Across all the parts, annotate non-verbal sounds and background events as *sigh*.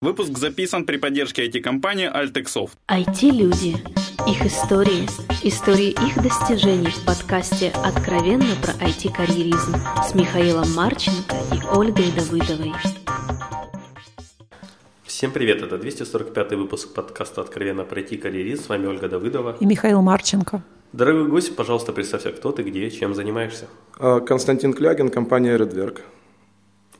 Выпуск записан при поддержке IT-компании Altexoft. IT-люди. Их истории. Истории их достижений в подкасте «Откровенно про IT-карьеризм» с Михаилом Марченко и Ольгой Давыдовой. Всем привет, это 245 выпуск подкаста «Откровенно про IT-карьеризм». С вами Ольга Давыдова. И Михаил Марченко. Дорогой гость, пожалуйста, представься, кто ты, где, чем занимаешься? А, Константин Клягин, компания Redwerk.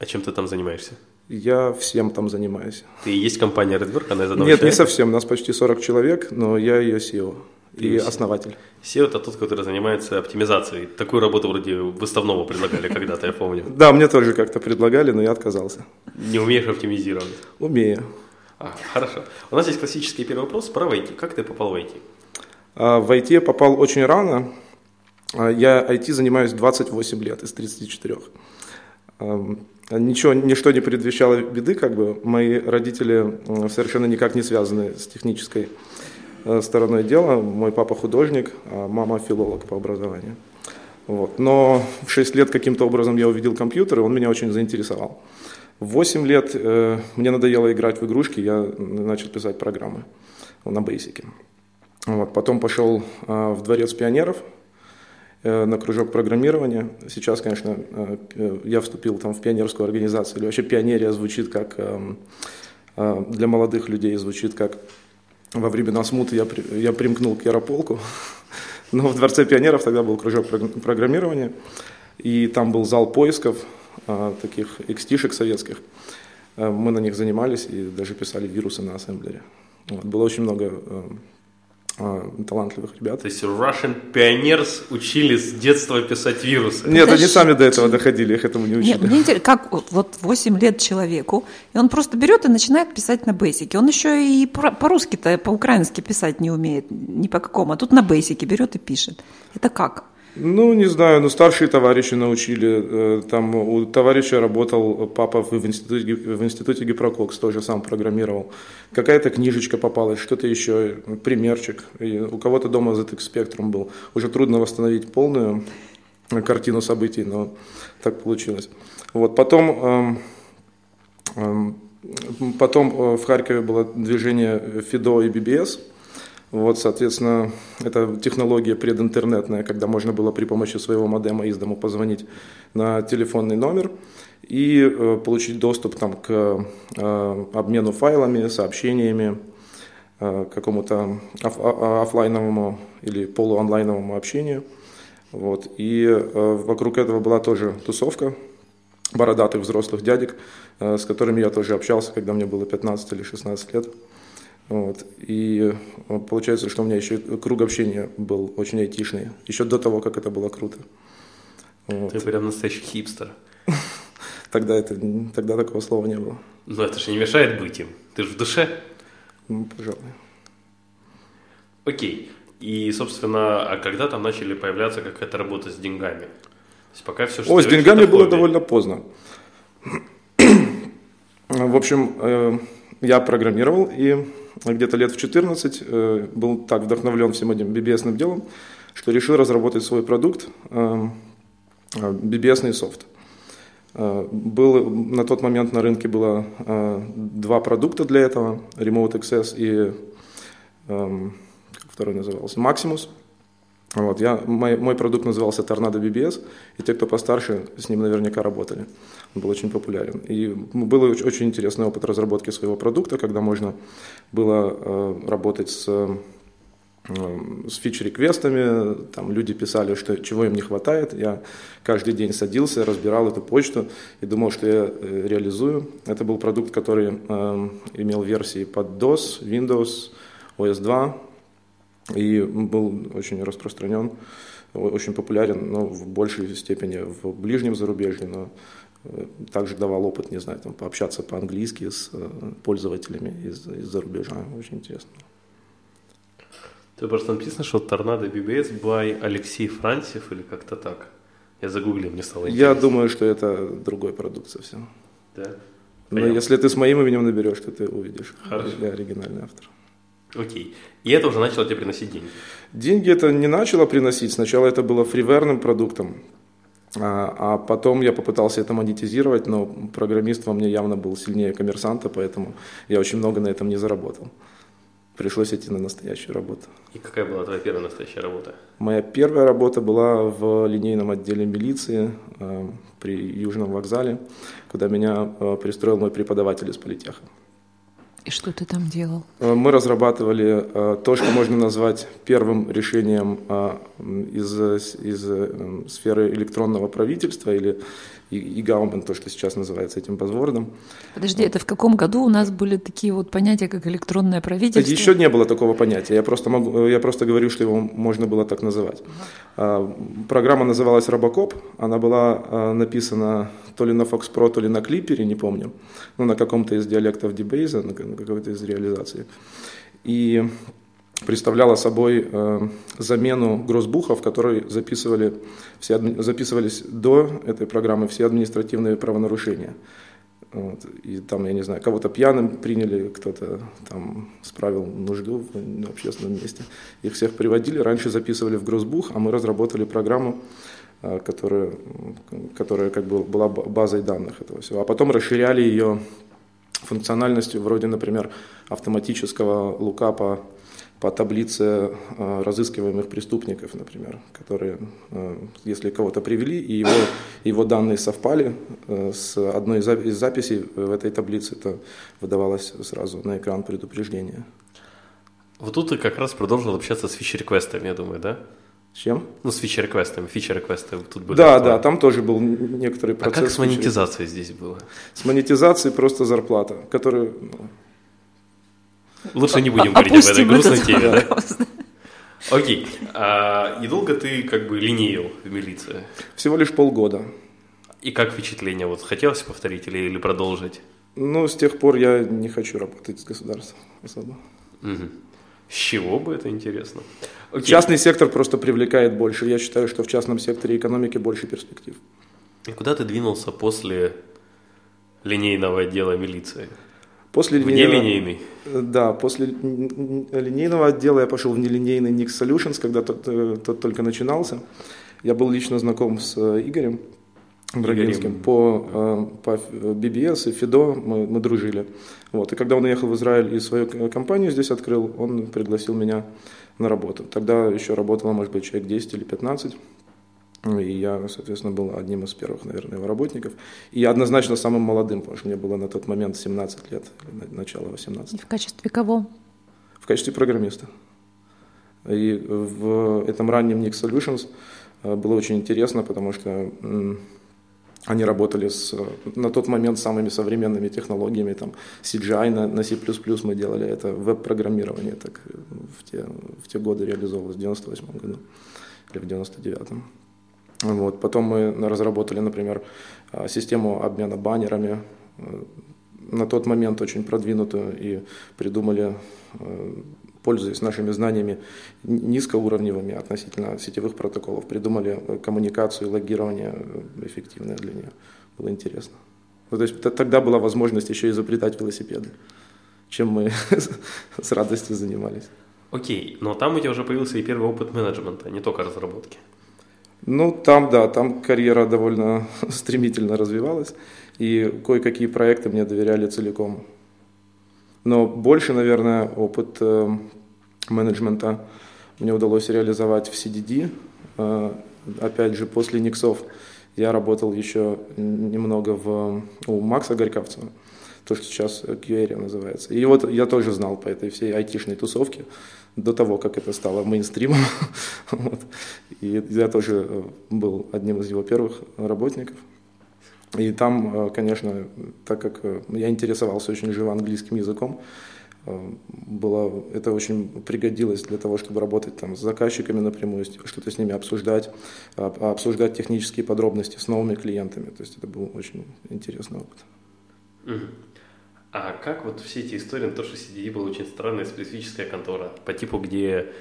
А чем ты там занимаешься? Я всем там занимаюсь. Ты и есть компания Redwerk, она из одного Нет, не человека? совсем. Нас почти 40 человек, но я ее SEO и основатель. SEO – это тот, который занимается оптимизацией. Такую работу вроде выставного предлагали когда-то, я помню. *laughs* Да, мне тоже как-то предлагали, но я отказался. Не умеешь оптимизировать. Умею. А, хорошо. У нас есть классический первый вопрос про IT. Как ты попал в IT? А, В IT я попал очень рано. А, Я IT занимаюсь 28 лет из 34. Ам, Ничего, ничто не предвещало беды, как бы. Мои родители совершенно никак не связаны с технической э, стороной дела. Мой папа художник, а мама филолог по образованию. Вот. Но в 6 лет каким-то образом я увидел компьютер, и он меня очень заинтересовал. В 8 лет э, мне надоело играть в игрушки, я начал писать программы на Basic. Вот. Потом пошел э, в дворец пионеров э, на кружок программирования. Сейчас, конечно, э, э, я вступил там в пионерскую организацию, или вообще пионерия звучит как эм, э, для молодых людей звучит как во времена смуты я, я примкнул к Ярополку, *laughs* но в Дворце пионеров тогда был кружок прог- программирования, и там был зал поисков, таких экстишек советских. Э, Мы на них занимались и даже писали вирусы на ассемблере. Вот, Было очень много э, а, талантливых ребят. То есть Russian Pioneers учили с детства писать вирусы. Нет, они Знаешь, сами до этого доходили, их этому не Нет, учили. мне интересно, как вот- вот 8 лет человеку, и он просто берет и начинает писать на бейсике. Он еще и по-русски-то, по-украински писать не умеет, ни по какому, а тут на бейсике берет и пишет. Это как? Ну, не знаю, ну, старшие товарищи научили. Э, Там у товарища работал папа в институте, в институте Гипрококс, тоже сам программировал. Какая-то книжечка попалась, что-то еще, примерчик. И у кого-то дома ZX Spectrum был. Уже трудно восстановить полную картину событий, но так получилось. Вот, потом, эм, эм, потом э, в Харькове было движение FIDO и BBS. Вот, соответственно, это технология прединтернетная, когда можно было при помощи своего модема из дому позвонить на телефонный номер и э, получить доступ там, к э, обмену файлами, сообщениями, э, какому-то оф- оффлайновому или полуонлайновому общению. Вот. И э, вокруг этого была тоже тусовка бородатых взрослых дядек, э, с которыми я тоже общался, когда мне было 15 или 16 лет. Вот. И э, получается, что у меня еще круг общения был очень айтишный, еще до того, как это было круто. Вот. Ты прям настоящий хипстер. *laughs* Тогда, это, тогда такого слова не было. Но это же не мешает быть им. Ты же в душе. Ну, пожалуй. Окей. И, собственно, а когда там начали появляться какая-то работа с деньгами? То есть пока все, что О, с деньгами было хобби. довольно поздно. *clears throat* В общем, э, я программировал и где-то лет в 14 э, был так вдохновлен всем этим BBS делом, что решил разработать свой продукт, э, BBS софт. Э, Был, на тот момент на рынке было э, два продукта для этого, Remote Access и эм, второй назывался, Maximus. Вот, я, мой, мой продукт назывался Tornado BBS, и те, кто постарше, с ним наверняка работали. Он был очень популярен. И был оч- очень интересный опыт разработки своего продукта, когда можно было э, работать с, э, с фичи-реквестами, там люди писали, что, чего им не хватает. Я каждый день садился, разбирал эту почту и думал, что я э, реализую. Это был продукт, который э, имел версии под DOS, Windows, OS 2, и был очень распространен, очень популярен, но в большей степени в ближнем зарубежье, но э, также давал опыт, не знаю, там, пообщаться по-английски с э, пользователями из, из-за рубежа. Очень интересно. Ты просто написано, что Торнадо BBS by Алексей Францев или как-то так. Я загуглил, мне стало Я интересно. думаю, что это другой продукт совсем. Да? Но Понятно. если ты с моим именем наберешь, то ты увидишь. Хорошо. Я оригинальный автор. Окей. И это уже начало тебе приносить деньги. Деньги это не начало приносить. Сначала это было фриверным продуктом. А, а потом я попытался это монетизировать, но программист во мне явно был сильнее коммерсанта, поэтому я очень много на этом не заработал. Пришлось идти на настоящую работу. И какая была твоя первая настоящая работа? Моя первая работа была в линейном отделе милиции э, при Южном вокзале, куда меня э, пристроил мой преподаватель из политеха. И что ты там делал? Э, мы разрабатывали э, то, что можно назвать первым решением э, из, из сферы электронного правительства или и гаумент, то, что сейчас называется этим базвордом. Подожди, это в каком году у нас были такие вот понятия, как электронное правительство? Еще не было такого понятия. Я просто, могу, я просто говорю, что его можно было так называть. Программа называлась Робокоп. Она была написана то ли на Fox Pro, то ли на Клипере, не помню. Ну, на каком-то из диалектов Дебейза, на какой-то из реализаций. И представляла собой э, замену гроссбухов, которые записывали все, записывались до этой программы все административные правонарушения. Вот. И там, я не знаю, кого-то пьяным приняли, кто-то там справил нужду в общественном месте. Их всех приводили, раньше записывали в гроссбух, а мы разработали программу, которая, которая как бы была базой данных этого всего. А потом расширяли ее функциональностью, вроде, например, автоматического лукапа по таблице э, разыскиваемых преступников, например, которые, э, если кого-то привели, и его, его данные совпали э, с одной из записей в этой таблице, то выдавалось сразу на экран предупреждение. Вот тут ты как раз продолжил общаться с фичер-реквестами, я думаю, да? С чем? Ну, с фичер-реквестами. Фичер-реквесты тут были. Да, актуальны. да, там тоже был некоторый процесс. А как с монетизацией здесь было? С монетизацией просто зарплата, которая... Ну, Лучше не будем говорить об этой грустной теме, да? Окей. А, и долго ты как бы линеил в милиции? Всего лишь полгода. И как впечатление? Вот хотелось повторить или, или продолжить? Ну, с тех пор я не хочу работать с государством особо. Угу. С чего бы это интересно? Окей. Частный сектор просто привлекает больше. Я считаю, что в частном секторе экономики больше перспектив. И куда ты двинулся после линейного отдела милиции? После линейного, нелинейный. Да, после линейного отдела я пошел в нелинейный Nix Solutions, когда тот, э, тот только начинался. Я был лично знаком с э, Игорем Брагинским по, э, по BBS и FIDO мы, мы дружили. Вот. И когда он уехал в Израиль и свою компанию здесь открыл, он пригласил меня на работу. Тогда еще работало, может быть, человек 10 или 15. Ну, и я, соответственно, был одним из первых, наверное, его работников. И однозначно самым молодым, потому что мне было на тот момент 17 лет, начало 18. И в качестве кого? В качестве программиста. И в этом раннем Nix Solutions э, было очень интересно, потому что они работали с, на тот момент самыми современными технологиями, там CGI на, на C++ мы делали, это веб-программирование, так в те, в те годы реализовывалось, в 98 году или в 99-м. Вот. Потом мы разработали, например, систему обмена баннерами, на тот момент очень продвинутую, и придумали, э, пользуясь нашими знаниями низкоуровневыми относительно сетевых протоколов, придумали э, коммуникацию и логирование эффективное для нее. Было интересно. Ну, то есть тогда была возможность еще изобретать велосипеды, чем мы *laughs* с радостью занимались. Окей, но там у тебя уже появился и первый опыт менеджмента, не только разработки. Ну, там, да, там карьера довольно *laughs* стремительно развивалась, и кое-какие проекты мне доверяли целиком. Но больше, наверное, опыт э, менеджмента мне удалось реализовать в CDD. Э, опять же, после Никсов я работал еще немного в, у Макса Горьковцева, то, что сейчас QA называется. И вот я тоже знал по этой всей айтишной тусовке до того, как это стало мейнстримом. *laughs* вот. И я тоже э, был одним из его первых работников. И там, э, конечно, так как э, я интересовался очень живо английским языком, было, это очень пригодилось для того, чтобы работать там с заказчиками напрямую, что-то с ними обсуждать, обсуждать технические подробности с новыми клиентами. То есть это был очень интересный опыт. А как вот все эти истории, то, что CDD была очень странная специфическая контора, по типу, где,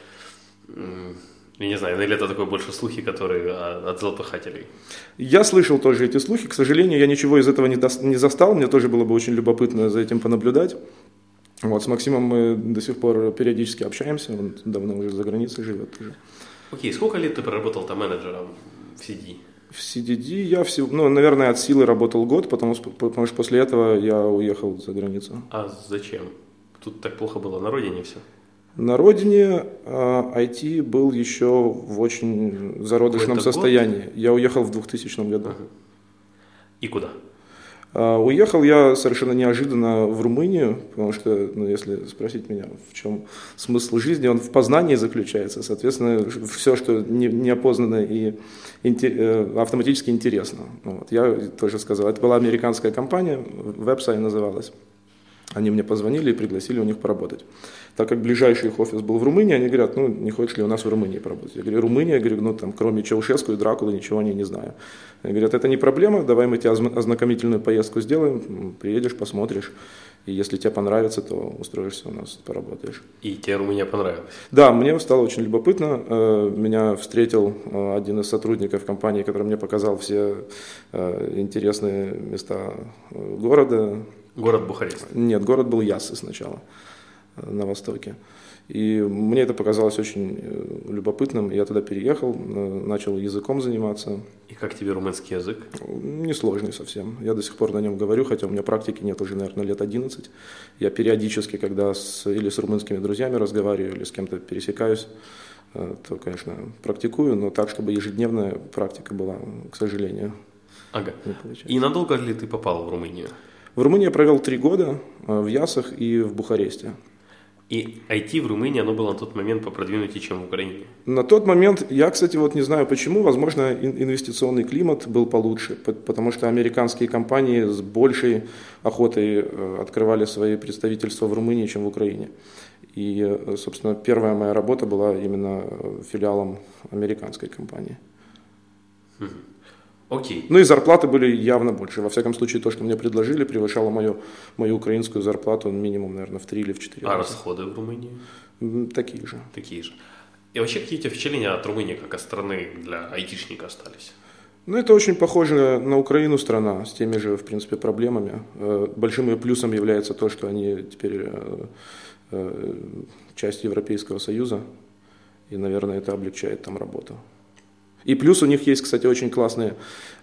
я не знаю, или это такой больше слухи, которые от золотохателей? Я слышал тоже эти слухи, к сожалению, я ничего из этого не, до, не застал, мне тоже было бы очень любопытно за этим понаблюдать. Вот, с Максимом мы до сих пор периодически общаемся, он давно уже за границей живет. Уже. Окей, сколько лет ты проработал там менеджером в CD? В CDD я, всего, ну, наверное, от силы работал год, потому, потому что после этого я уехал за границу. А зачем? Тут так плохо было на родине все. На родине IT был еще в очень зародышном Какой-то год? состоянии. Я уехал в 2000 году. И куда? А, Уехал я совершенно неожиданно в Румынию, потому что, ну, если спросить меня, в чем смысл жизни, он в познании заключается. Соответственно, все, что не, неопознанно и э, автоматически интересно. Вот. Я тоже сказал, это была американская компания, WebSite называлась. Они мне позвонили и пригласили у них поработать. Так как ближайший их офис был в Румынии, они говорят, ну, не хочешь ли у нас в Румынии поработать? Я говорю, Румыния, я говорю, ну, там, кроме Чаушеску и Дракулы, ничего о ней не знаю. Они говорят, это не проблема, давай мы тебе озна- ознакомительную поездку сделаем, приедешь, посмотришь, и если тебе понравится, то устроишься у нас, поработаешь. И тебе Румыния понравилась. Да, мне стало очень любопытно. Э, Меня встретил э, один из сотрудников компании, который мне показал все э, интересные места города. Город Бухарест. Нет, город был Яссы сначала, э, на востоке. И мне это показалось очень э, любопытным. Я туда переехал, э, начал языком заниматься. И как тебе румынский язык? Несложный совсем. Я до сих пор на нем говорю, хотя у меня практики нет уже, наверное, лет 11. Я периодически, когда с, или с румынскими друзьями разговариваю, или с кем-то пересекаюсь, то, конечно, практикую, но так, чтобы ежедневная практика была, к сожалению, Ага. И надолго ли ты попал в Румынию? В Румынии я провел три года э, в Ясах и в Бухаресте. И IT в Румынии, оно было на тот момент попродвинутее, чем в Украине. На тот момент, я, кстати, вот не знаю почему, возможно, ин- инвестиционный климат был получше, по- потому что американские компании с большей охотой э, открывали свои представительства в Румынии, чем в Украине. И, э, собственно, первая моя работа была именно филиалом американской компании. Окей. Ну и зарплаты были явно больше. Во всяком случае, то, что мне предложили, превышало мою, мою украинскую зарплату минимум, наверное, в 3 или в 4 А раза. расходы в Румынии Такие же. такие же. И вообще, какие у тебя впечатления от Румынии, как от страны для айтишника остались? Ну, это очень похоже на Украину страна с теми же, в принципе, проблемами. Э, Большим ее плюсом является то, что они теперь э, э, часть Европейского Союза, и, наверное, это облегчает там работу. И плюс у них есть, кстати, очень классные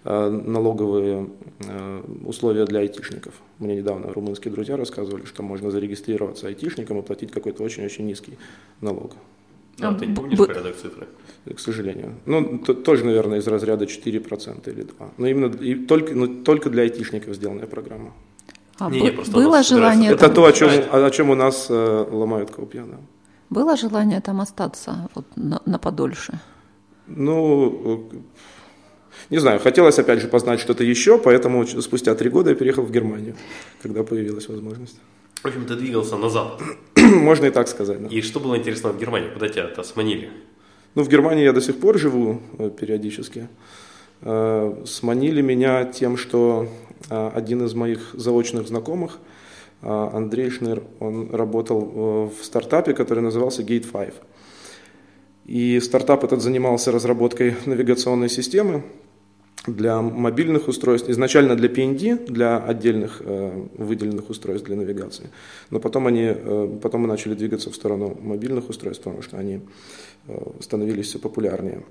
э, налоговые э, условия для айтишников. Мне недавно румынские друзья рассказывали, что можно зарегистрироваться айтишником и платить какой-то очень-очень низкий налог. А, ты не б- помнишь б- порядок цифры? к сожалению. Ну, т- тоже, наверное, из разряда 4% или 2%. Но именно и только, ну, только для айтишников сделанная программа. А Не, бы- не, просто было желание Это там, то, о чем, Правильно. о чем у нас э, ломают копья. Да. было желание там остаться вот, на, на подольше. Ну, не знаю, хотелось опять же познать что-то еще, поэтому спустя три года я переехал в Германию, когда появилась возможность. В общем, ты двигался на запад. *clears throat* Можно и так сказать. Да. И что было интересно в Германии? Куда тебя-то сманили? Ну, в Германии я до сих пор живу э, периодически. Э, Сманили меня тем, что э, один из моих заочных знакомых, Андрей Шныр, он работал в стартапе, который назывался Gate 5. И стартап этот занимался разработкой навигационной системы для мобильных устройств, изначально для PND, для отдельных э, выделенных устройств для навигации. Но потом, они, э, потом мы начали двигаться в сторону мобильных устройств, потому что они э, становились все популярнее.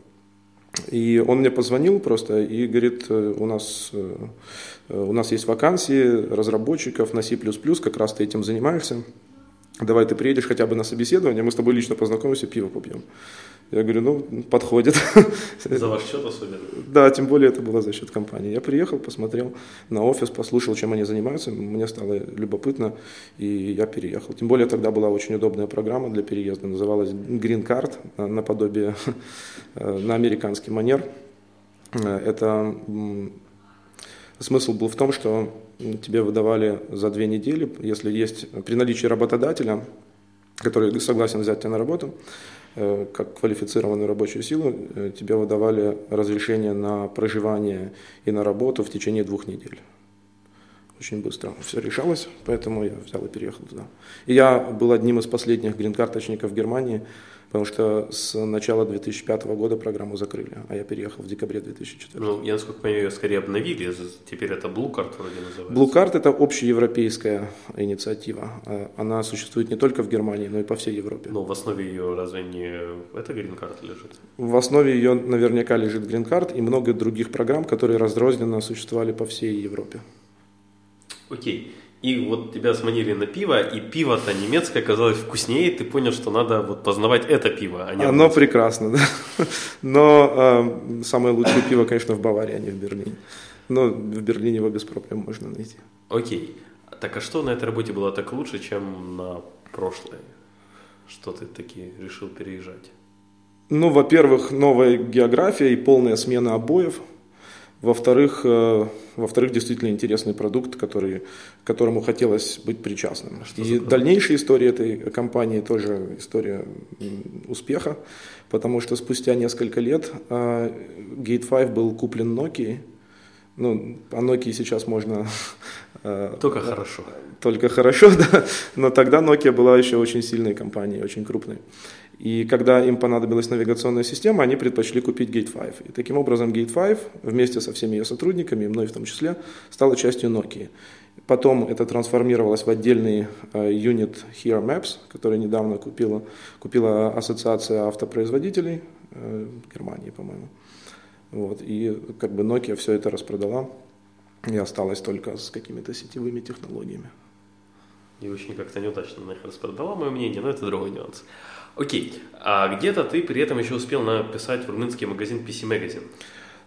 И он мне позвонил просто и говорит, э, у нас, э, э, у нас есть вакансии разработчиков на C++, как раз ты этим занимаешься. Давай ты приедешь хотя бы на собеседование, мы с тобой лично познакомимся, пиво попьем. Я говорю, ну, подходит. *laughs* За ваш счет особенно? Да, тем более это было за счет компании. Я приехал, посмотрел на офис, послушал, чем они занимаются. Мне стало любопытно, и я переехал. Тем более тогда была очень удобная программа для переезда, называлась Green Card, на- наподобие, *laughs* э, на американский манер. Э, Это смысл был в том, что тебе выдавали за две недели, если есть при наличии работодателя, который согласен взять тебя на работу, э, как квалифицированную рабочую силу, э, тебе выдавали разрешение на проживание и на работу в течение двух недель. Очень быстро все решалось, поэтому я взял и переехал туда. И я был одним из последних грин-карточников Германии, потому что с начала 2005 года программу закрыли, а я переехал в декабре 2004. Ну, я, насколько понимаю, ее скорее обновили, теперь это Blue Card вроде называется. Blue Card – это общеевропейская инициатива. Э, Она существует не только в Германии, но и по всей Европе. Но в основе ее разве не это Green Card лежит? В основе ее наверняка лежит Green Card и много других программ, которые разрозненно существовали по всей Европе. Окей. И вот тебя сманили на пиво, и пиво-то немецкое оказалось вкуснее, и ты понял, что надо вот познавать это пиво, а не Оно прекрасно, да. Но э, самое лучшее пиво, конечно, в Баварии, а не в Берлине. Но в Берлине его без проблем можно найти. Окей. Так а что на этой работе было так лучше, чем на прошлой? Что ты таки решил переезжать? Ну, во-первых, новая география и полная смена обоев. Во-вторых, э, во-вторых, действительно интересный продукт, который, к которому хотелось быть причастным. И дальнейшая история этой компании тоже история успеха, потому что спустя несколько лет э, Gate 5 был куплен Nokia. Ну, о Nokia сейчас можно э, Только хорошо. только хорошо, *laughs* да. Но тогда Nokia была еще очень сильной компанией, очень крупной. И когда им понадобилась навигационная система, они предпочли купить Gate 5. И таким образом Gate 5 вместе со всеми ее сотрудниками, и мной в том числе, стала частью Nokia. Потом это трансформировалось в отдельный э, юнит Here Maps, который недавно купила, купила ассоциация автопроизводителей э, Германии, по-моему. Вот. И как бы Nokia все это распродала и осталась только с какими-то сетевыми технологиями. И очень как-то неудачно на их распродала, мое мнение, но это другой нюанс. Окей. А где-то ты при этом еще успел написать в румынский магазин PC Magazine.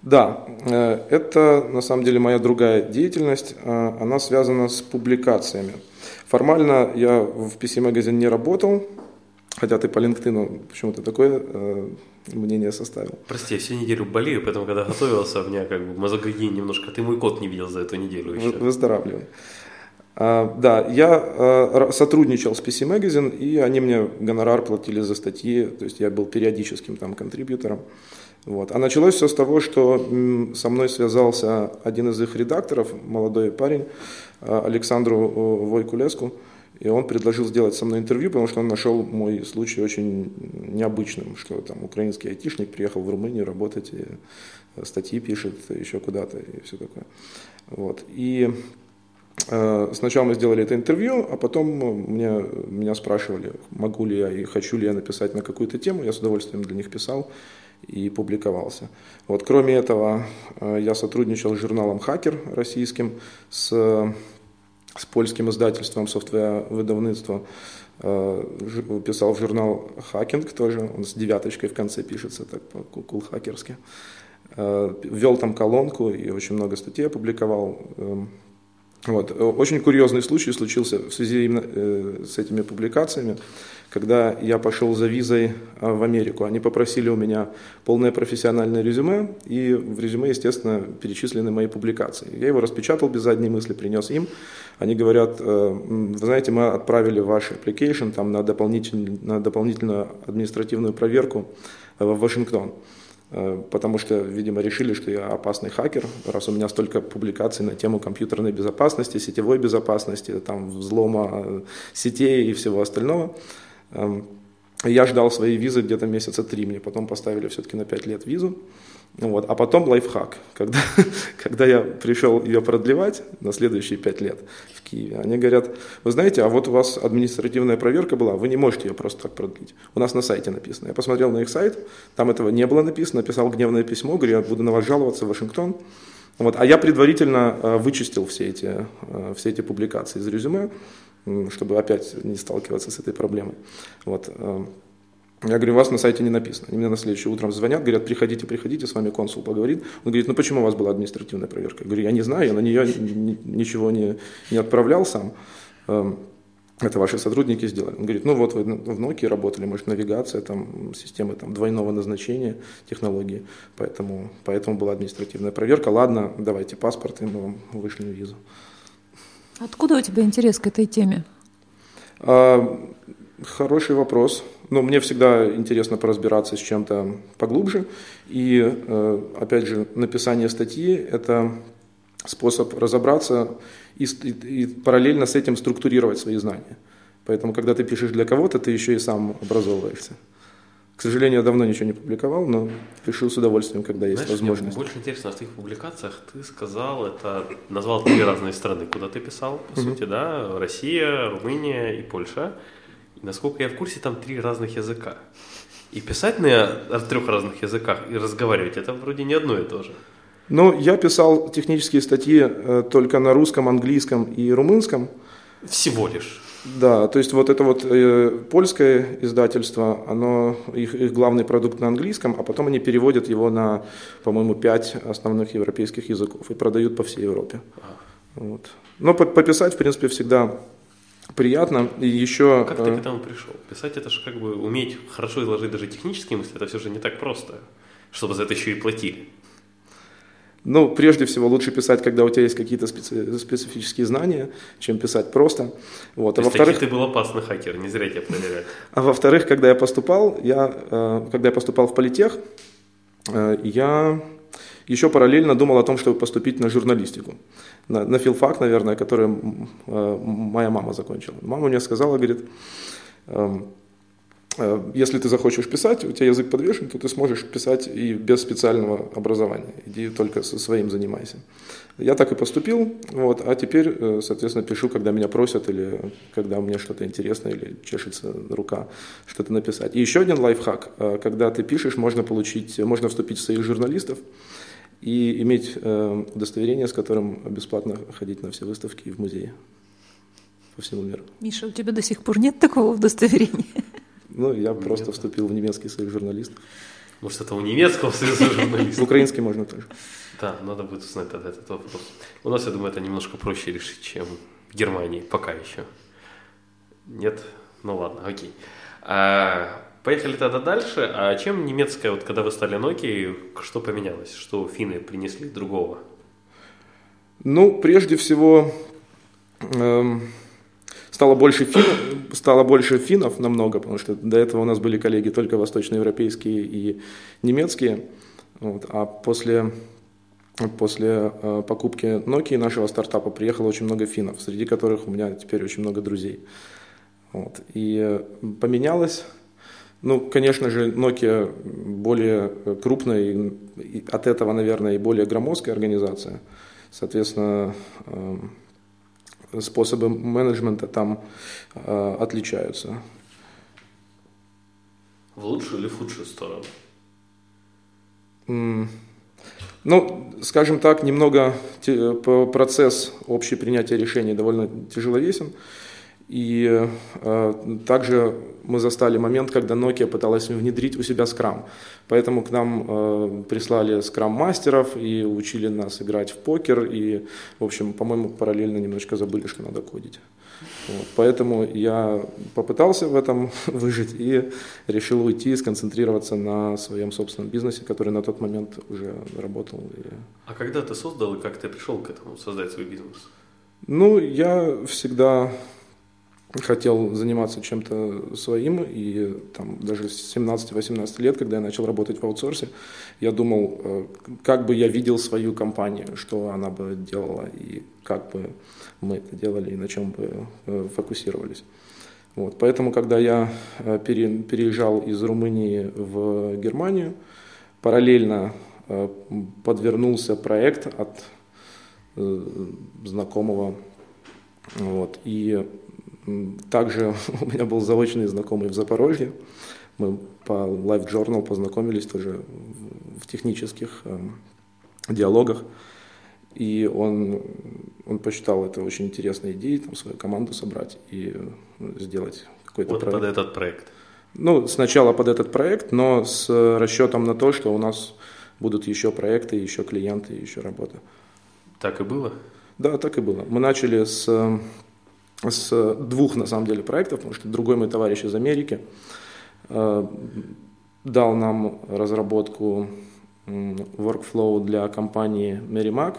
Да, э, это на самом деле моя другая деятельность, э, она связана с публикациями. Формально я в PC Magazine не работал, хотя ты по LinkedIn почему-то такое э, мнение составил. Прости, я всю неделю болею, поэтому когда готовился, у меня как бы мозгогин немножко. Ты мой кот не видел за эту неделю еще. Выздоравливай. А, Да, я ра- сотрудничал с PC Magazine, и они мне гонорар платили за статьи, то есть я был периодическим там контрибьютором. Вот. А началось все с того, что со мной связался один из их редакторов, молодой парень, э, Александру э, Войкулеску, и он предложил сделать со мной интервью, потому что он нашел мой случай очень необычным, что там украинский айтишник приехал в Румынию работать, и э, статьи пишет еще куда-то и все такое. Вот. И Сначала мы сделали это интервью, а потом э, мне, меня спрашивали, могу ли я и хочу ли я написать на какую-то тему. Я с удовольствием для них писал и публиковался. Вот, кроме этого, э, я сотрудничал с журналом «Хакер» российским, с, с польским издательством софтвер-выдавництва. Э, ж- Писал в журнал «Хакинг» тоже, он с девяточкой в конце пишется, так по-кул-хакерски. Э, Вел там колонку и очень много статей опубликовал. Вот. Э, Очень курьезный случай случился в связи именно э, с этими публикациями, когда я пошел за визой э, в Америку. Они попросили у меня полное профессиональное резюме, и в резюме, естественно, перечислены мои публикации. Я его распечатал без задней мысли, принес им. Они говорят, э, вы знаете, мы отправили ваш application там, на, дополнительную, на дополнительную административную проверку в Вашингтон. Э, потому что, видимо, решили, что я опасный хакер, раз у меня столько публикаций на тему компьютерной безопасности, сетевой безопасности, там, взлома э, сетей и всего остального. Эм, Я ждал своей визы где-то месяца три, мне потом поставили все-таки на пять лет визу. Вот. А потом лайфхак, когда, *laughs* когда я пришел ее продлевать на следующие пять лет в Киеве, они говорят, вы знаете, а вот у вас административная проверка была, вы не можете ее просто так продлить. У нас на сайте написано. Я посмотрел на их сайт, там этого не было написано, написал гневное письмо, говорю, я буду на вас жаловаться в Вашингтон. Вот. А я предварительно э, вычистил все эти, э, все эти публикации из резюме, чтобы опять не сталкиваться с этой проблемой. Вот. Я говорю, у вас на сайте не написано. Они мне на следующее утром звонят, говорят, приходите, приходите, с вами консул поговорит. Он говорит, ну почему у вас была административная проверка? Я говорю, я не знаю, я на нее ни- ничего не, не отправлял сам. Эм, Это ваши сотрудники сделали. Он говорит, ну вот вы в Nokia работали, может навигация, там, системы там, двойного назначения технологии, поэтому, поэтому была административная проверка. Ладно, давайте паспорт, и мы вам вышлем визу. Откуда у тебя интерес к этой теме? А, Хороший вопрос. Но мне всегда интересно поразбираться с чем-то поглубже. И, э, опять же, написание статьи – это способ разобраться и, и- и параллельно с этим структурировать свои знания. Поэтому, когда ты пишешь для кого-то, ты еще и сам образовываешься. К сожалению, я давно ничего не публиковал, но пишу с удовольствием, когда есть Знаешь, возможность. Мне больше интересно, в твоих публикациях ты сказал, это назвал три разные страны, куда ты писал, по сути, да? Россия, Румыния и Польша. И насколько я в курсе, там три разных языка. И писать на трех разных языках и разговаривать, это вроде не одно и то же. Но я писал технические статьи э, только на русском, английском и румынском. Всего лишь. Да, то есть вот это вот э, польское издательство, оно, их, их главный продукт на английском, а потом они переводят его на, по-моему, пять основных европейских языков и продают по всей Европе. Вот. Но по- пописать, в принципе, всегда приятно. И еще... Как ты э, к этому пришел? Писать это же как бы уметь хорошо изложить даже технические мысли, это все же не так просто, чтобы за это еще и платили. Ну, прежде всего, лучше писать, когда у тебя есть какие-то специ- специфические знания, чем писать просто. Вот. А во-вторых, ты был опасный хакер, не зря тебя проверяли. *laughs* А во-вторых, когда я поступал, я, э, когда я поступал в политех, э, я еще параллельно думал о том, чтобы поступить на журналистику. На, на филфак, наверное, который э, моя мама закончила. Мама мне сказала, говорит, эм, э, если ты захочешь писать, у тебя язык подвешен, то ты сможешь писать и без специального образования. Иди только со своим занимайся. Я так и поступил, вот, а теперь, э, соответственно, пишу, когда меня просят или когда мне что-то интересно или чешется рука что-то написать. И еще один лайфхак. Э, Когда ты пишешь, можно получить, можно вступить в союз журналистов и иметь э, удостоверение, с которым бесплатно ходить на все выставки и в музеи по всему миру. Миша, у тебя до сих пор нет такого удостоверения? Ну, я просто вступил в немецкий союз журналистов. Может, это у немецкого союза В журналистов? украинский можно тоже. Да, надо будет узнать тогда этот вопрос. У нас, я думаю, это немножко проще решить, чем в Германии, пока еще. Нет? Ну ладно, окей. А, поехали тогда дальше. А чем немецкая, вот когда вы стали Nokia, что поменялось? Что финны принесли другого? Ну, прежде всего, эм, стало больше финнов, стало больше финнов намного, потому что до этого у нас были коллеги только восточноевропейские и немецкие. Вот, а после, после э, покупки Nokia нашего стартапа приехало очень много финнов, среди которых у меня теперь очень много друзей. Вот, и э, поменялось ну, конечно же, Nokia более э, крупная, и, и от этого, наверное, и более громоздкая организация. Соответственно, э, способы менеджмента там э, отличаются. В лучшую или в худшую сторону? Ну, скажем так, немного по- процесс общий принятия решений довольно тяжеловесен. И э, также мы застали момент, когда Nokia пыталась внедрить у себя Scrum. Поэтому к нам э, прислали Scrum-мастеров и учили нас играть в покер. И, в общем, по-моему, параллельно немножко забыли, что надо кодить. Вот. Поэтому я попытался в этом *laughs* выжить и решил уйти и сконцентрироваться на своем собственном бизнесе, который на тот момент уже работал. И А когда ты создал и как ты пришел к этому, создать свой бизнес? Ну, я всегда хотел заниматься чем-то своим, и там даже с 17-18 лет, когда я начал работать в аутсорсе, я думал, э, как бы я видел свою компанию, что она бы делала, и как бы мы это делали, и на чем бы э, фокусировались. Вот. Поэтому, когда я э, пере- переезжал из Румынии в Германию, параллельно подвернулся проект от знакомого. Вот. И также *laughs* у меня был заочный знакомый в Запорожье. Мы по Live Journal познакомились тоже в- технических э, диалогах. И он, он посчитал это очень интересной идеей, там, свою команду собрать и э, сделать какой-то Вот проект. под этот проект. Ну, сначала под этот проект, но с расчетом на то, что у нас будут еще проекты, еще клиенты, еще работа. Так и было? Да, так и было. Мы начали с, э, с двух, на самом деле, проектов, потому что другой мой товарищ из Америки э, дал нам разработку workflow для компании Merrimack,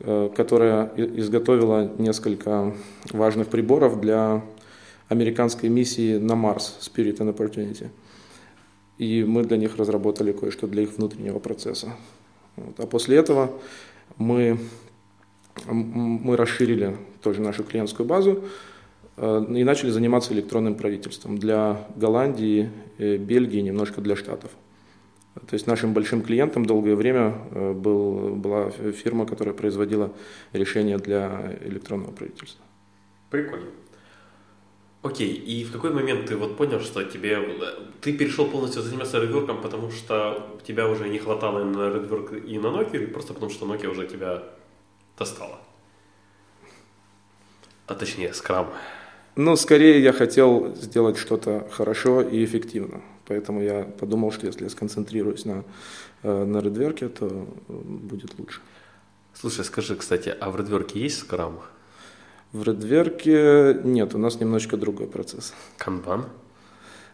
э, которая изготовила несколько важных приборов для американской миссии на Марс Spirit and Opportunity. И мы для них разработали кое-что для их внутреннего процесса. Вот. А после этого мы мы расширили тоже нашу клиентскую базу, Э, и начали заниматься электронным правительством для Голландии, э, Бельгии, немножко для Штатов. То есть нашим большим клиентом долгое время э, был, была фирма, которая производила решения для электронного правительства. Прикольно. Окей, и в какой момент ты вот понял, что тебе... Ты перешел полностью заниматься редворком, потому что тебя уже не хватало и на редворк и на Nokia, или просто потому что Nokia уже тебя достала? А точнее, скрам. Ну, скорее я хотел сделать что-то хорошо и эффективно. Поэтому я подумал, что если я сконцентрируюсь на, э, на редверке, то э, будет лучше. Слушай, скажи, кстати, а в редверке есть скрам? В редверке нет, у нас немножечко другой процесс. Канбан?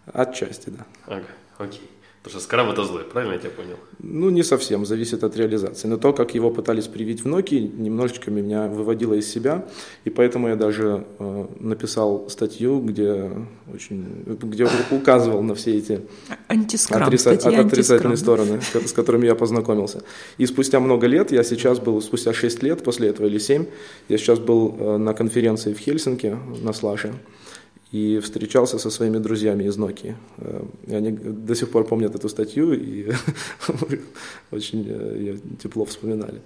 Отчасти, да. Ага, окей. Потому что скрам это злой, правильно я тебя понял? Ну, не совсем, зависит от реализации. Но то, как его пытались привить в Nokia, немножечко меня выводило из себя. И поэтому я даже э, написал статью, где, очень, где указывал на все эти антискрам, отриса, отрицательные стороны, с, с которыми я познакомился. И спустя много лет, я сейчас был, спустя 6 лет после этого или 7, я сейчас был э, на конференции в Хельсинки на Слаше и встречался со своими друзьями из Nokia. Э, и они до сих пор помнят эту статью и *laughs* очень э, ее тепло вспоминали.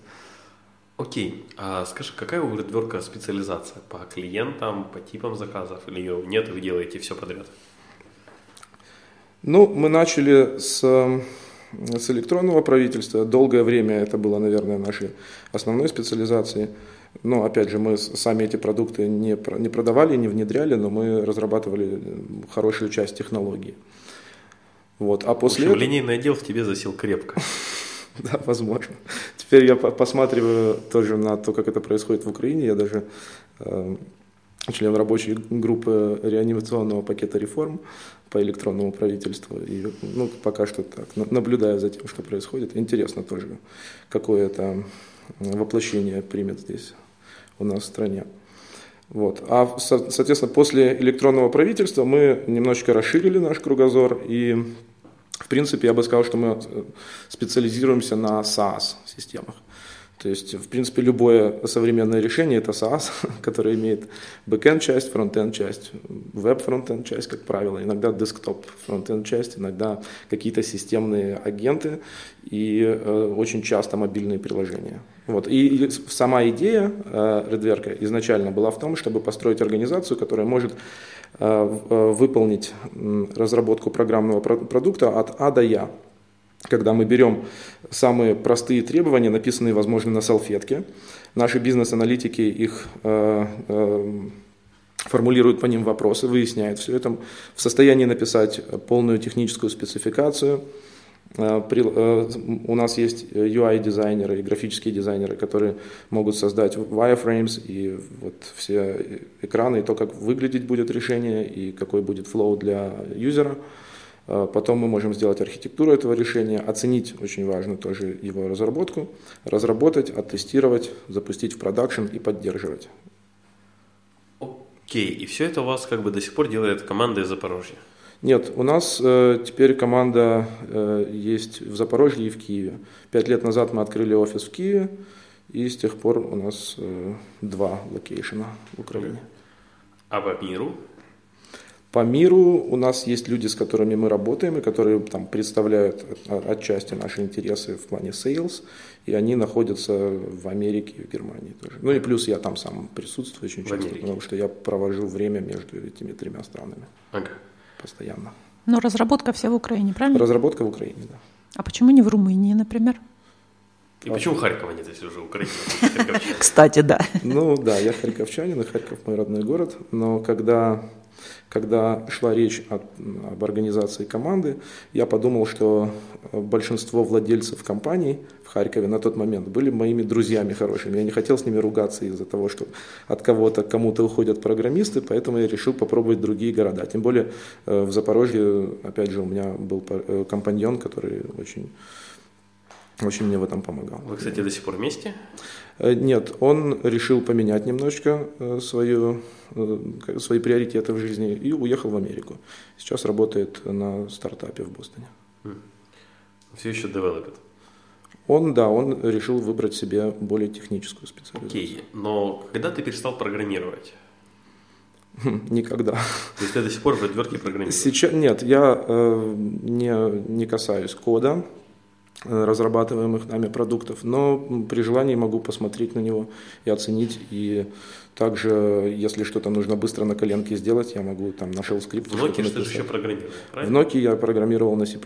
Окей, а скажи, какая у Redwork специализация? По клиентам, по типам заказов или ее нет, вы делаете все подряд? Ну, мы начали с, с электронного правительства. Долгое время это было, наверное, нашей основной специализацией. Но, опять же, мы сами эти продукты не, не продавали, не внедряли, но мы разрабатывали хорошую часть технологии. Вот. А после в общем, этого... линейный отдел в тебе засел крепко. *laughs* Да, возможно. Теперь я посматриваю тоже на то, как это происходит в Украине. Я даже э, член рабочей группы реанимационного пакета реформ по электронному правительству. И ну, пока что так, наблюдаю за тем, что происходит. Интересно тоже, какое это воплощение примет здесь у нас в стране. Вот. А, соответственно, после электронного правительства мы немножечко расширили наш кругозор, и, в принципе, я бы сказал, что мы э, специализируемся на SaaS-системах. То есть, в принципе, любое современное решение – это SaaS, *laughs* которое имеет backend часть, frontend часть, веб frontend часть, как правило, иногда desktop frontend часть, иногда какие-то системные агенты и э, очень часто мобильные приложения. Вот. И сама идея э, Redwerk изначально была в том, чтобы построить организацию, которая может э, э, выполнить разработку программного продукта от А до Я когда мы берем самые простые требования, написанные, возможно, на салфетке, наши бизнес-аналитики их э, э, формулируют по ним вопросы, выясняют все это, в состоянии написать полную техническую спецификацию. Э, э, у нас есть UI-дизайнеры и графические дизайнеры, которые могут создать wireframes и вот все экраны, и то, как выглядеть будет решение, и какой будет флоу для юзера. А потом мы можем сделать архитектуру этого решения, оценить, очень важно тоже его разработку, разработать, оттестировать, запустить в продакшн и поддерживать. Окей, и все это у вас как бы до сих пор делает команда из Запорожья? Нет, у нас э, теперь команда э, есть в Запорожье и в Киеве. Пять лет назад мы открыли офис в Киеве, и с тех пор у нас э, два location а в Украине. А по миру? По миру у нас есть люди, с которыми мы работаем, и которые там, представляют отчасти наши интересы в плане sales, и они находятся в Америке и в Германии тоже. Ну и плюс я там сам присутствую очень часто, потому что я провожу время между этими тремя странами. Ага. Постоянно. Но разработка вся в Украине, правильно? Разработка в Украине, да. А почему не в Румынии, например? И почему Харькова нет, если уже Украина? Кстати, да. Ну да, я харьковчанин, и Харьков мой родной город, но когда когда шла речь о, об организации команды, я подумал, что большинство владельцев компаний в Харькове на тот момент были моими друзьями хорошими. Я не хотел с ними ругаться из-за того, что от кого-то кому-то уходят программисты, поэтому я решил попробовать другие города. Тем более э, в Запорожье, опять же, у меня был э, компаньон, который очень очень мне в этом помогал. Вы, кстати, до сих пор вместе? Э, нет, он решил поменять немножечко э, свою, э, свои приоритеты в жизни и уехал в Америку. Сейчас работает на стартапе в Бостоне. Все еще девелопит? Он, да, он решил выбрать себе более техническую специализацию. Окей, но когда ты перестал программировать? Хм, Никогда. То есть ты до сих пор в отвертке программируешь? Сейчас нет, я э, не, не касаюсь кода разрабатываемых нами продуктов, но при желании могу посмотреть на него и оценить. И также, если что-то нужно быстро на коленке сделать, я могу там нашел скрипт. В Nokia что-то еще программировал, В правильно? Nokia я программировал на C++.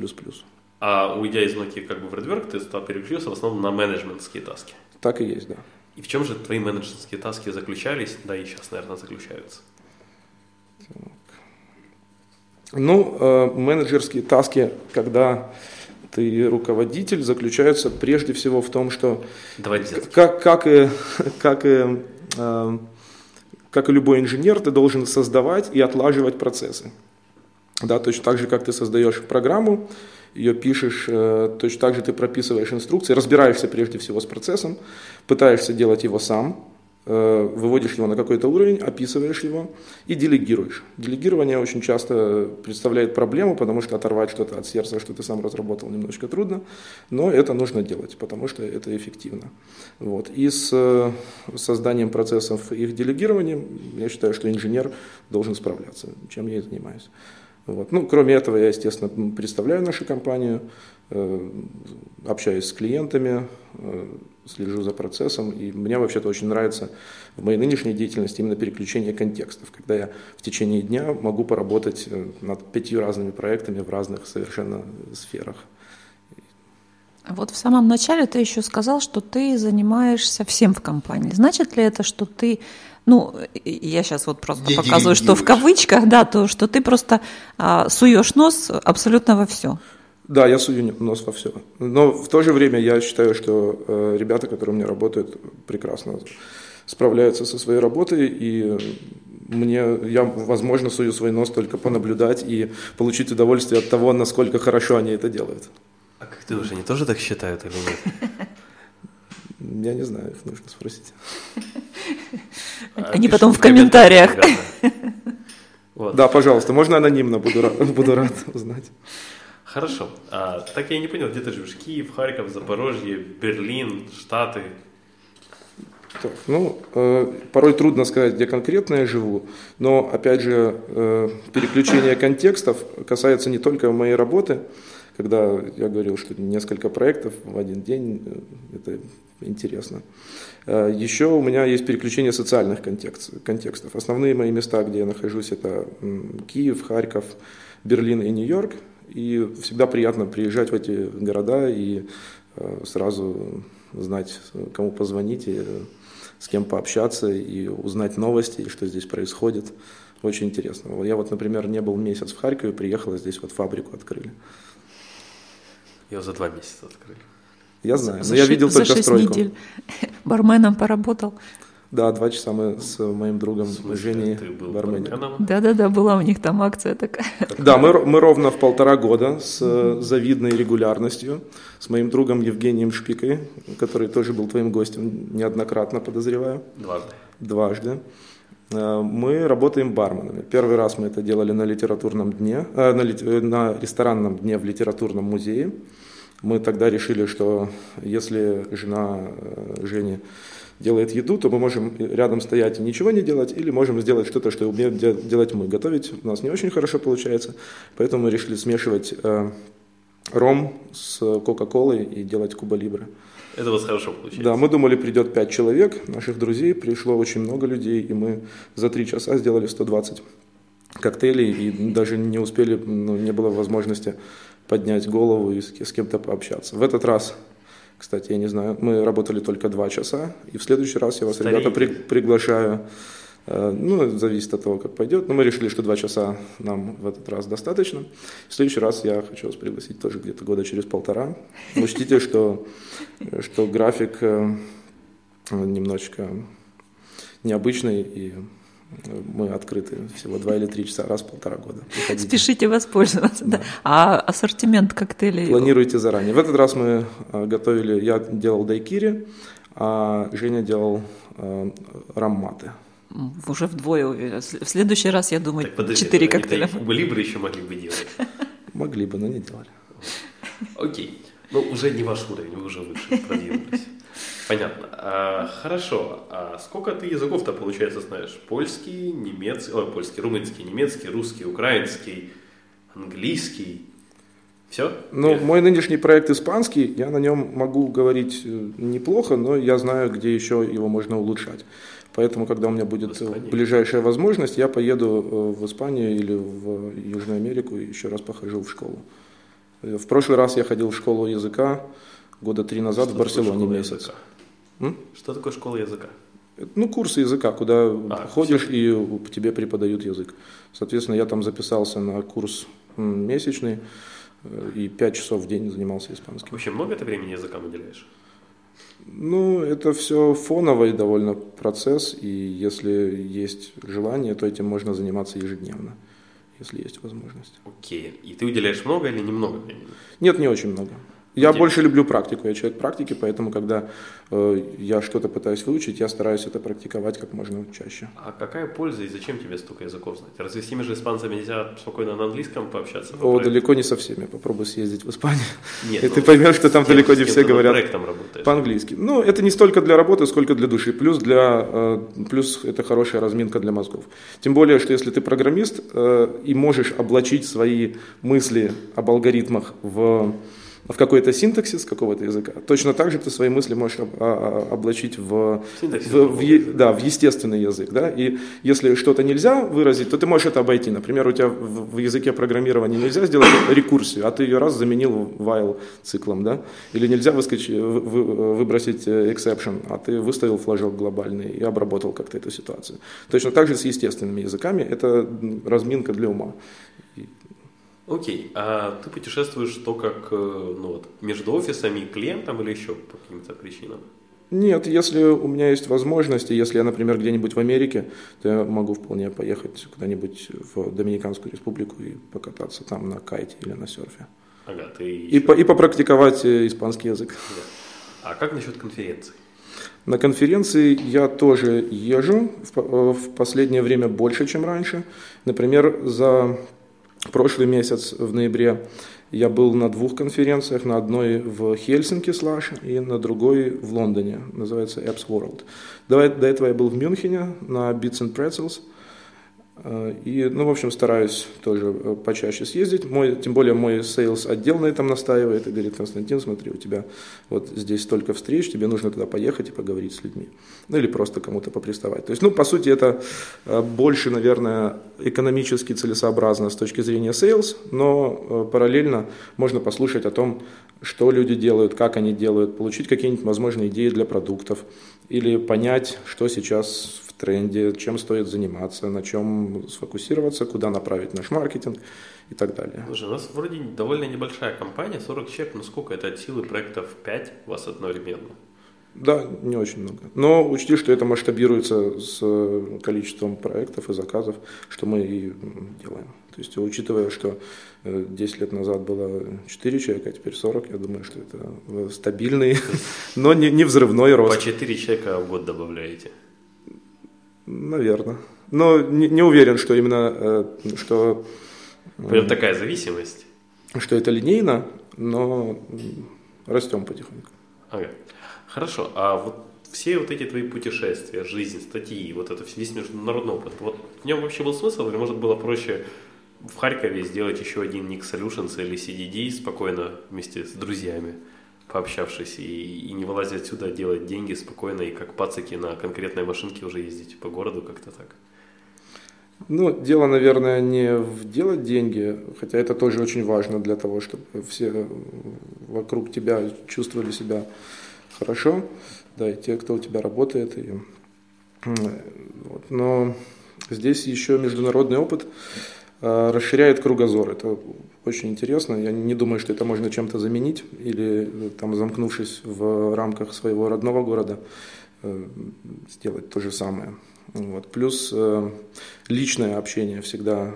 А уйдя из Nokia как бы в Redwork, ты стал переключился в основном на менеджментские таски. Так и есть, да. И в чем же твои менеджерские таски заключались, да и сейчас, наверное, заключаются? Ну, э, менеджерские таски, когда ты руководитель, заключаются прежде всего в том, что как, как, и, как, и, э, как и любой инженер, ты должен создавать и отлаживать процессы. Да, точно так же, как ты создаешь программу, ее пишешь, э, точно так же ты прописываешь инструкции, разбираешься прежде всего с процессом, пытаешься делать его сам, выводишь его на какой-то уровень, описываешь его и делегируешь. Делегирование очень часто представляет проблему, потому что оторвать что-то от сердца, что ты сам разработал, немножко трудно, но это нужно делать, потому что это эффективно. Вот. И с э, созданием процессов и их делегированием, я считаю, что инженер должен справляться, чем я и занимаюсь. Вот. Ну, кроме этого, я, естественно, представляю нашу компанию, э, общаюсь с клиентами, э, слежу за процессом. И мне вообще-то очень нравится в моей нынешней деятельности именно переключение контекстов, когда я в течение дня могу поработать э, над пятью разными проектами в разных совершенно сферах. А Вот в самом начале ты еще сказал, что ты занимаешься всем в компании. Значит ли это, что ты, ну, я сейчас вот просто Не показываю, что в кавычках, да, то, что ты просто а, суешь нос абсолютно во все. Да, я сую нос во все. Но в то же время я считаю, что э, ребята, которые у меня работают, прекрасно справляются со своей работой, и мне, я, возможно, сую свой нос только понаблюдать и получить удовольствие от того, насколько хорошо они это делают. А как ты уже, они тоже так считают или нет? *laughs* Я не знаю, их нужно спросить. *laughs* А Они потом в комментариях. *laughs* Да, пожалуйста, можно анонимно, буду рад узнать. Хорошо. А, так я не понял, где ты живешь? Киев, Харьков, Запорожье, Берлин, Штаты. Так, ну, э, порой трудно сказать, где конкретно я живу, но, опять же, э, переключение контекстов касается не только моей работы, когда я говорил, что несколько проектов в один день, э, это интересно. Э, Еще у меня есть переключение социальных контекст- контекстов. Основные мои места, где я нахожусь, это Киев, Харьков, Берлин и Нью-Йорк. И всегда приятно приезжать в эти города и э, сразу знать, кому позвонить, и э, с кем пообщаться и узнать новости, и что здесь происходит. Очень интересно. Я вот, например, не был месяц в Харькове, приехал, а здесь вот фабрику открыли. Его за два месяца открыли. Я знаю, но За я ши- видел за только шесть стройку. недель *laughs* барменом поработал. Да, два часа мы с моим другом В смысле, Женей ты был барменером. барменом? Да-да-да, была у них там акция такая. Да, мы, мы ровно в полтора года с завидной регулярностью с моим другом Евгением Шпикой, который тоже был твоим гостем неоднократно, подозреваю. Дважды. дважды. Э, Мы работаем барменами. Первый раз мы это делали на литературном дне, э, на, лит- э, на ресторанном дне в литературном музее. Мы тогда решили, что если жена э, Жени делает еду, то мы можем рядом стоять и ничего не делать, или можем сделать что-то, что умеем де- делать мы. Готовить у нас не очень хорошо получается, поэтому мы решили смешивать э, ром с кока-колой и делать куба либре. Это у вас хорошо получается. Да, мы думали, придет 5 человек, наших друзей, пришло очень много людей, и мы за 3 часа сделали 120 коктейлей, и даже не успели, ну, не было возможности поднять голову и с, с кем-то пообщаться. В этот раз, кстати, я не знаю, мы работали только 2 часа, и в следующий раз я вас, Старенькие. ребята, при- приглашаю, э, ну, зависит от того, как пойдет, но мы решили, что 2 часа нам в этот раз достаточно. В следующий раз я хочу вас пригласить тоже где-то года через полтора. Учтите, *laughs* что, что график э, немножечко необычный, и мы открыты всего два или три часа раз в полтора года. Приходите. Спешите воспользоваться. Да. А ассортимент коктейлей? Планируйте заранее. В этот раз мы э, готовили, я делал дайкири, а Женя делал э, рамматы. Уже вдвое уверен. В следующий раз, я думаю, четыре коктейля. и Куба-либры еще могли бы делать. Могли бы, но не делали. Окей. Ну, уже не ваш уровень, вы уже выше продвинулись. Понятно. А, хорошо. А сколько ты языков-то, получается, знаешь? Польский, немецкий, ой, польский, румынский, немецкий, русский, украинский, английский. Все? Ну, мой нынешний проект испанский, я на нем могу говорить э, неплохо, но я знаю, где еще его можно улучшать. Поэтому, когда у меня будет ближайшая возможность, я поеду э, в Испанию или в Южную Америку и еще раз похожу в школу. Э, в прошлый раз я ходил в школу языка года три назад Что в Барселоне месяц. Языка? М? Что такое школа языка? Ну, курсы языка, куда А, ходишь и тебе преподают язык. Соответственно, я там записался на курс месячный э, и 5 часов в день занимался испанским. Вообще много ты времени языкам уделяешь? Ну, это все фоновый довольно процесс, и если есть желание, то этим можно заниматься ежедневно, если есть возможность. Окей. И ты уделяешь много или немного времени? Нет, не очень много. Я больше люблю практику, я человек практики, поэтому когда э, я что-то пытаюсь выучить, я стараюсь это практиковать как можно чаще. А какая польза и зачем тебе столько языков знать? Разве с теми же испанцами нельзя спокойно на английском пообщаться? по О, проекту? далеко не со всеми. Попробуй съездить в Испанию. Нет, и ну, ты поймешь, что там далеко не все над говорят по-английски. Ну, это не столько для работы, сколько для души. Плюс, для, э, плюс это хорошая разминка для мозгов. Тем более, что если ты программист э, и можешь облачить свои мысли об алгоритмах в в какой-то синтаксис какого-то языка, точно так же ты свои мысли можешь а- а- облачить в, Синтаксис в, в да, в естественный язык. Да? И если что-то нельзя выразить, то ты можешь это обойти. Например, у тебя в, в языке программирования нельзя сделать рекурсию, а ты ее раз заменил while циклом. Да? Или нельзя выскочить, вы- вы- выбросить э, exception, а ты выставил флажок глобальный и обработал как-то эту ситуацию. Точно так же с естественными языками. Это разминка для ума. Окей, а ты путешествуешь только к, э, ну, вот, между офисами и клиентом или еще по каким-то причинам? Нет, если у меня есть возможности, если я, например, где-нибудь в Америке, то я могу вполне поехать куда-нибудь в Доминиканскую республику и покататься там на кайте или на серфе. Ага, ты И, еще- по- и попрактиковать э, испанский язык. Да. А как насчет конференций? На конференции я тоже езжу, в, э, в последнее время больше, чем раньше. Например, за прошлый месяц в ноябре я был на двух конференциях, на одной в Хельсинки слаш и на другой в Лондоне, называется Apps World. До, до этого я был в Мюнхене на Bits and Pretzels. И, ну, в общем, стараюсь тоже э, почаще съездить. Мой, тем более мой sales отдел на этом настаивает и говорит, Константин, смотри, у тебя вот здесь столько встреч, тебе нужно туда поехать и поговорить с людьми. Ну, или просто кому-то поприставать. То есть, ну, по сути, это э, больше, наверное, экономически целесообразно с точки зрения sales, но э, параллельно можно послушать о том, что люди делают, как они делают, получить какие-нибудь, возможно, идеи для продуктов или понять, что сейчас тренде, чем стоит заниматься, на чем сфокусироваться, куда направить наш маркетинг и так далее. Слушай, у нас вроде довольно небольшая компания, 40 человек, ну сколько это от силы проектов 5 у вас одновременно? Да, не очень много. Но учти, что это масштабируется с э, количеством проектов и заказов, что мы и делаем. То есть, учитывая, что э, 10 лет назад было 4 человека, а теперь 40, я думаю, что это э, стабильный, *laughs* но не, не взрывной По рост. 4 человека в год добавляете. Наверное. Но не, не уверен, что именно, э, что, Прям такая зависимость. что это линейно, но растем потихоньку. Ага. Хорошо, а вот все вот эти твои путешествия, жизнь, статьи, вот это весь международный опыт, вот в нем вообще был смысл или может было проще в Харькове сделать еще один Nix Solutions или CDD спокойно вместе с друзьями, пообщавшись и, и не вылазя отсюда, делать деньги спокойно и как пацаки на конкретной машинке уже ездить по городу как-то так? Ну, дело, наверное, не в делать деньги, хотя это тоже очень важно для того, чтобы все вокруг тебя чувствовали себя хорошо, да, и те, кто у тебя работает. И, вот. Но здесь еще международный опыт э, расширяет кругозор. Это очень интересно. Я не думаю, что это можно чем-то заменить или э, там, замкнувшись в рамках своего родного города, э, сделать то же самое. Вот. Плюс э, личное общение всегда,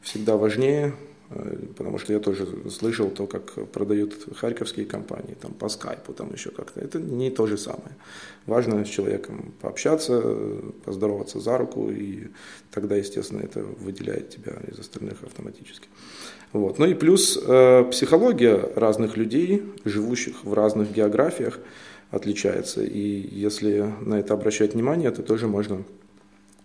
всегда важнее, потому что я тоже слышал то, как продают харьковские компании там, по скайпу, там еще как-то. Это не то же самое. Важно с человеком пообщаться, поздороваться за руку, и тогда, естественно, это выделяет тебя из остальных автоматически. Вот. Ну и плюс э, психология разных людей, живущих в разных географиях, отличается. И если на это обращать внимание, то тоже можно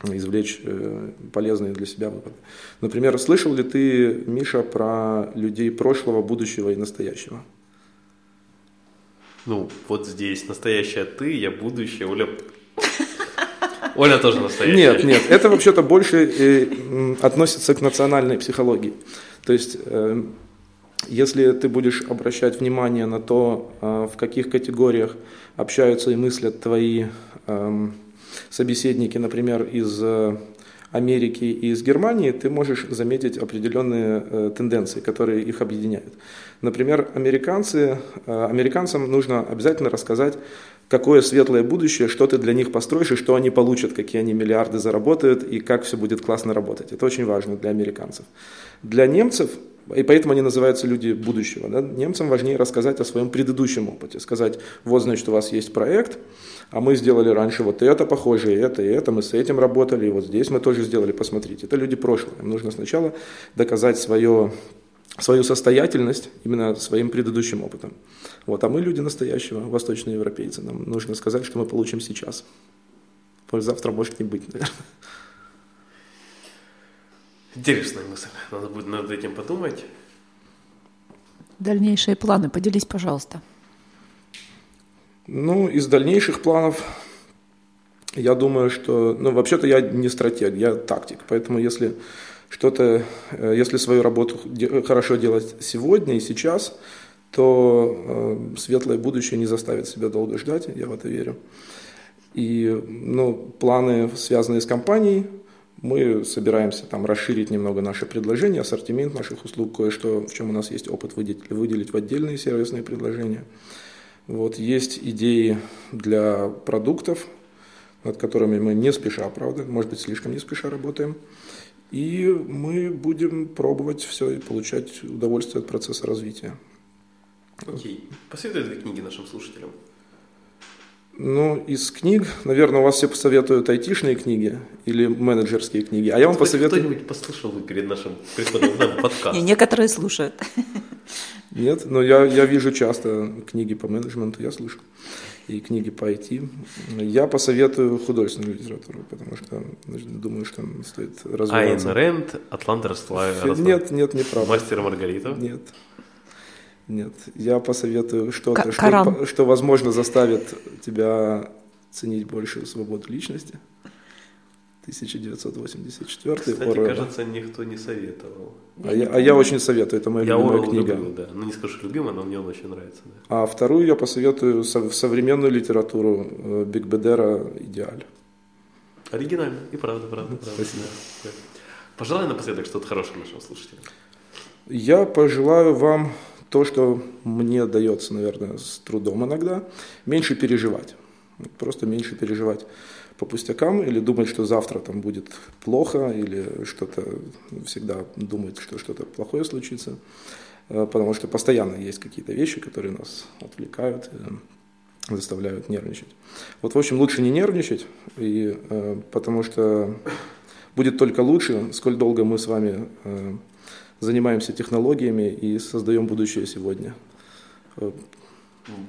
извлечь э, полезные для себя выводы. Например, слышал ли ты, Миша, про людей прошлого, будущего и настоящего? Ну, вот здесь настоящая ты, я будущее, Оля... Оля тоже настоящая. Нет, нет, это вообще-то больше э, относится к национальной психологии. То есть, э, если ты будешь обращать внимание на то, э, в каких категориях общаются и мыслят твои э, собеседники, например, из Америки и из Германии, ты можешь заметить определенные э, тенденции, которые их объединяют. Например, американцы, э, американцам нужно обязательно рассказать, какое светлое будущее, что ты для них построишь и что они получат, какие они миллиарды заработают и как все будет классно работать. Это очень важно для американцев. Для немцев и поэтому они называются люди будущего. Да? Немцам важнее рассказать о своем предыдущем опыте. Сказать, вот, значит, у вас есть проект, а мы сделали раньше вот это похоже, и это, и это, мы с этим работали, и вот здесь мы тоже сделали, посмотрите. Это люди прошлого. Им нужно сначала доказать свое, свою состоятельность именно своим предыдущим опытом. Вот, а мы люди настоящего, восточные европейцы. Нам нужно сказать, что мы получим сейчас. Завтра может не быть, наверное. Интересная мысль. Надо будет над этим подумать. Дальнейшие планы. Поделись, пожалуйста. Ну, из дальнейших планов, я думаю, что... Ну, вообще-то я не стратег, я тактик. Поэтому если что-то, э, если свою работу хорошо делать сегодня и сейчас, то э, светлое будущее не заставит себя долго ждать, я в это верю. И ну, планы, связанные с компанией, мы собираемся там расширить немного наше предложение, ассортимент наших услуг, кое-что, в чем у нас есть опыт, выделить, выделить в отдельные сервисные предложения. Вот, есть идеи для продуктов, над которыми мы не спеша, правда, может быть, слишком не спеша работаем. И мы будем пробовать все и получать удовольствие от процесса развития. Окей. Посоветуй две книги нашим слушателям. Ну, из книг, наверное, у вас все посоветуют айтишные книги или менеджерские книги. А я вам посоветую... Кто-нибудь послушал перед нашим приходом в подкаст? Некоторые слушают. Нет, но я, я вижу часто книги по менеджменту, я слышу, и книги по IT. Я посоветую художественную литературу, потому что думаю, что стоит развиваться. Айн Рэнд, Атлант Нет, нет, неправда. Мастер Маргарита? Нет. Нет, я посоветую что-то, что, что, возможно, заставит тебя ценить больше свободу личности. 1984 Кстати, Орвелла. кажется, никто не советовал. А я, а я очень советую, это моя я любимая Орвелл книга. Люблю, да. Ну, не скажу, что любимая, но мне он очень нравится. Да. А вторую я посоветую современную литературу э, Биг Бедера «Идеаль». Оригинально, и правда, правда, правда. Спасибо. Да. Пожелай напоследок что-то хорошее нашим слушателям. Я пожелаю вам то, что мне дается, наверное, с трудом иногда, меньше переживать. Просто меньше переживать по пустякам или думать, что завтра там будет плохо, или что-то всегда думать, что что-то плохое случится, э, потому что постоянно есть какие-то вещи, которые нас отвлекают, заставляют нервничать. Вот, в общем, лучше не нервничать, и, э, потому что будет только лучше, сколь долго мы с вами э, занимаемся технологиями и создаем будущее сегодня.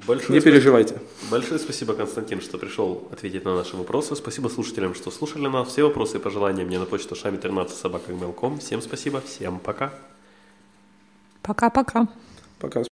Большое Не переживайте. Большое спасибо, Константин, что пришел ответить на наши вопросы. Спасибо слушателям, что слушали нас. Все вопросы и пожелания мне на почту шами 13 собака Всем спасибо, всем пока. Пока-пока. Пока.